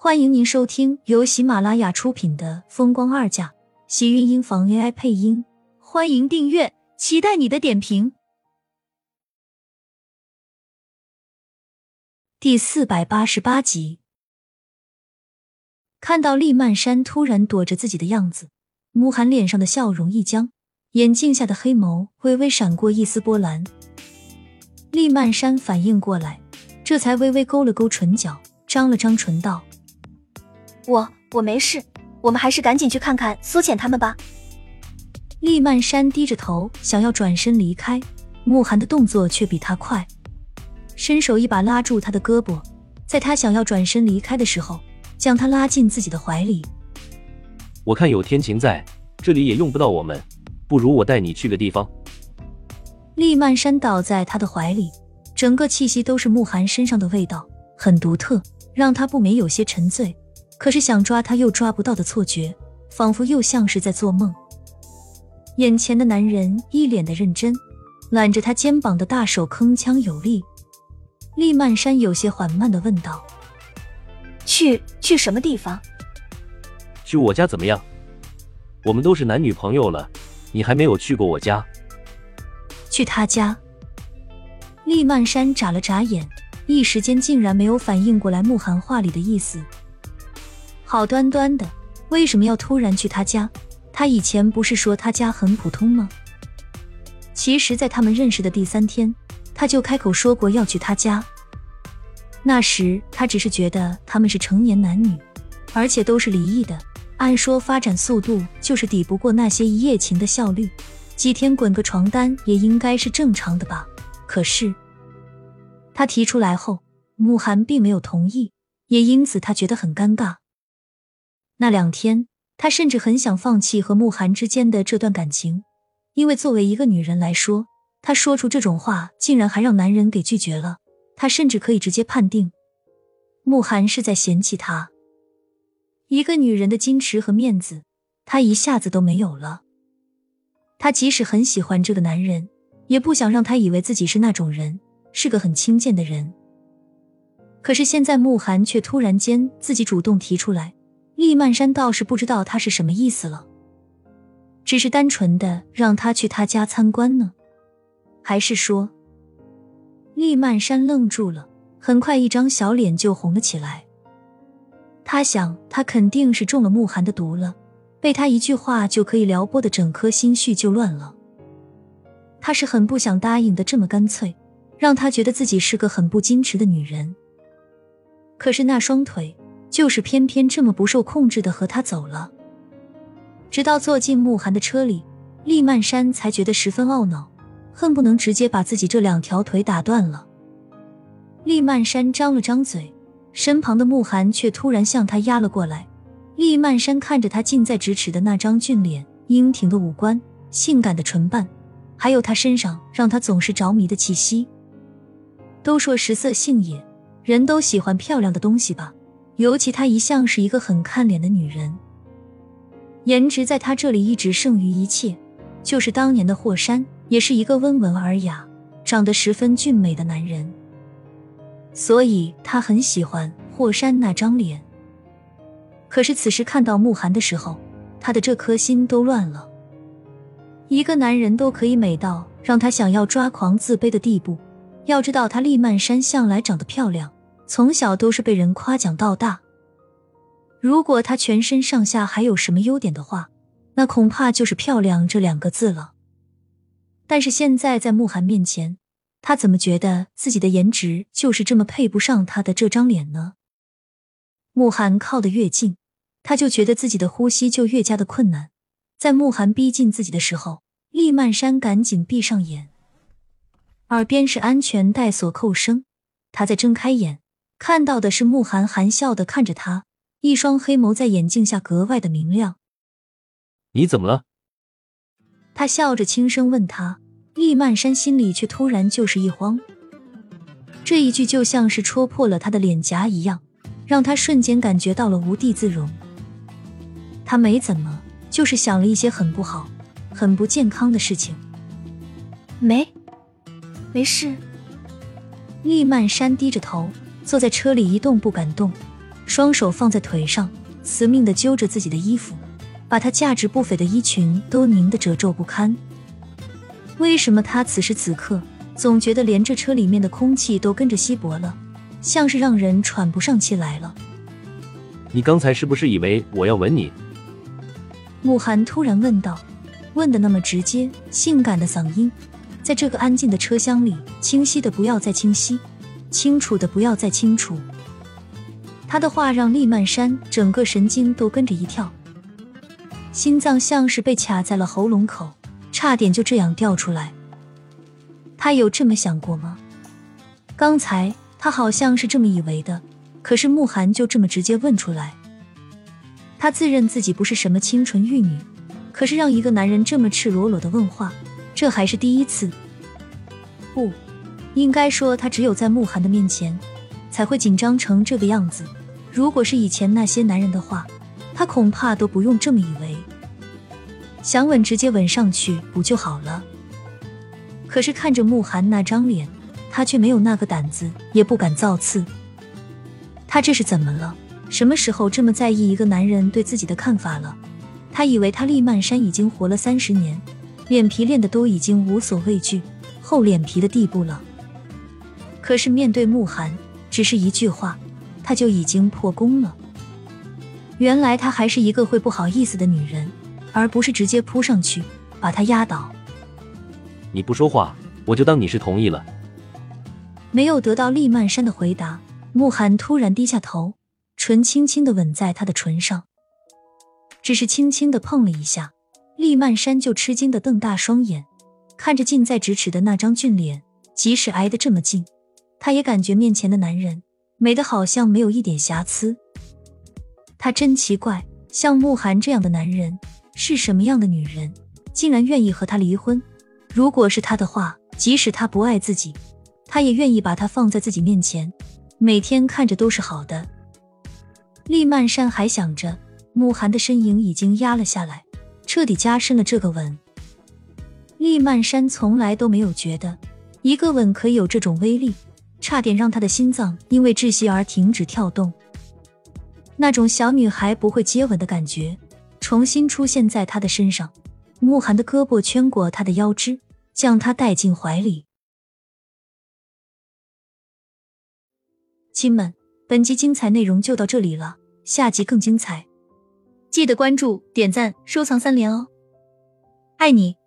欢迎您收听由喜马拉雅出品的《风光二嫁》，喜运音房 AI 配音。欢迎订阅，期待你的点评。第四百八十八集，看到厉曼山突然躲着自己的样子，慕寒脸上的笑容一僵，眼镜下的黑眸微微闪过一丝波澜。厉曼山反应过来，这才微微勾了勾唇角，张了张唇道。我我没事，我们还是赶紧去看看苏浅他们吧。厉曼山低着头，想要转身离开，慕寒的动作却比他快，伸手一把拉住他的胳膊，在他想要转身离开的时候，将他拉进自己的怀里。我看有天晴在这里也用不到我们，不如我带你去个地方。厉曼山倒在他的怀里，整个气息都是慕寒身上的味道，很独特，让他不免有些沉醉。可是想抓他又抓不到的错觉，仿佛又像是在做梦。眼前的男人一脸的认真，揽着他肩膀的大手铿锵有力。厉曼山有些缓慢的问道：“去去什么地方？去我家怎么样？我们都是男女朋友了，你还没有去过我家。”去他家。厉曼山眨了眨眼，一时间竟然没有反应过来慕寒话里的意思。好端端的，为什么要突然去他家？他以前不是说他家很普通吗？其实，在他们认识的第三天，他就开口说过要去他家。那时他只是觉得他们是成年男女，而且都是离异的，按说发展速度就是抵不过那些一夜情的效率，几天滚个床单也应该是正常的吧。可是他提出来后，慕寒并没有同意，也因此他觉得很尴尬。那两天，他甚至很想放弃和慕寒之间的这段感情，因为作为一个女人来说，她说出这种话，竟然还让男人给拒绝了。他甚至可以直接判定，慕寒是在嫌弃他。一个女人的矜持和面子，他一下子都没有了。他即使很喜欢这个男人，也不想让他以为自己是那种人，是个很轻贱的人。可是现在，慕寒却突然间自己主动提出来。厉曼山倒是不知道他是什么意思了，只是单纯的让他去他家参观呢，还是说？厉曼山愣住了，很快一张小脸就红了起来。他想，他肯定是中了慕寒的毒了，被他一句话就可以撩拨的整颗心绪就乱了。他是很不想答应的，这么干脆，让他觉得自己是个很不矜持的女人。可是那双腿。就是偏偏这么不受控制的和他走了，直到坐进慕寒的车里，厉曼山才觉得十分懊恼，恨不能直接把自己这两条腿打断了。厉曼山张了张嘴，身旁的慕寒却突然向他压了过来。厉曼山看着他近在咫尺的那张俊脸、英挺的五官、性感的唇瓣，还有他身上让他总是着迷的气息。都说食色性也，人都喜欢漂亮的东西吧。尤其她一向是一个很看脸的女人，颜值在她这里一直胜于一切。就是当年的霍山，也是一个温文尔雅、长得十分俊美的男人，所以她很喜欢霍山那张脸。可是此时看到慕寒的时候，她的这颗心都乱了。一个男人都可以美到让她想要抓狂自卑的地步。要知道，她厉曼山向来长得漂亮。从小都是被人夸奖到大。如果她全身上下还有什么优点的话，那恐怕就是漂亮这两个字了。但是现在在慕寒面前，她怎么觉得自己的颜值就是这么配不上他的这张脸呢？慕寒靠得越近，他就觉得自己的呼吸就越加的困难。在慕寒逼近自己的时候，厉曼山赶紧闭上眼，耳边是安全带锁扣声。他在睁开眼。看到的是慕寒含笑的看着他，一双黑眸在眼镜下格外的明亮。你怎么了？他笑着轻声问他。厉曼山心里却突然就是一慌，这一句就像是戳破了他的脸颊一样，让他瞬间感觉到了无地自容。他没怎么，就是想了一些很不好、很不健康的事情。没，没事。厉曼山低着头。坐在车里一动不敢动，双手放在腿上，死命的揪着自己的衣服，把他价值不菲的衣裙都拧得褶皱不堪。为什么他此时此刻总觉得连这车里面的空气都跟着稀薄了，像是让人喘不上气来了？你刚才是不是以为我要吻你？慕寒突然问道，问的那么直接，性感的嗓音，在这个安静的车厢里，清晰的不要再清晰，清楚的不要再清楚。他的话让厉曼山整个神经都跟着一跳，心脏像是被卡在了喉咙口，差点就这样掉出来。他有这么想过吗？刚才他好像是这么以为的，可是慕寒就这么直接问出来。他自认自己不是什么清纯玉女，可是让一个男人这么赤裸裸的问话，这还是第一次。不，应该说他只有在慕寒的面前才会紧张成这个样子。如果是以前那些男人的话，他恐怕都不用这么以为。想吻直接吻上去不就好了？可是看着慕寒那张脸，他却没有那个胆子，也不敢造次。他这是怎么了？什么时候这么在意一个男人对自己的看法了？他以为他厉曼山已经活了三十年，脸皮练的都已经无所畏惧、厚脸皮的地步了。可是面对慕寒，只是一句话，他就已经破功了。原来她还是一个会不好意思的女人，而不是直接扑上去把他压倒。你不说话，我就当你是同意了。没有得到厉曼山的回答，慕寒突然低下头。唇轻轻的吻在他的唇上，只是轻轻的碰了一下，厉曼山就吃惊的瞪大双眼，看着近在咫尺的那张俊脸。即使挨得这么近，他也感觉面前的男人美的好像没有一点瑕疵。他真奇怪，像慕寒这样的男人是什么样的女人，竟然愿意和他离婚？如果是他的话，即使他不爱自己，他也愿意把他放在自己面前，每天看着都是好的。厉曼山还想着，慕寒的身影已经压了下来，彻底加深了这个吻。厉曼山从来都没有觉得一个吻可以有这种威力，差点让他的心脏因为窒息而停止跳动。那种小女孩不会接吻的感觉，重新出现在他的身上。慕寒的胳膊圈过他的腰肢，将他带进怀里。亲们。本集精彩内容就到这里了，下集更精彩，记得关注、点赞、收藏三连哦，爱你。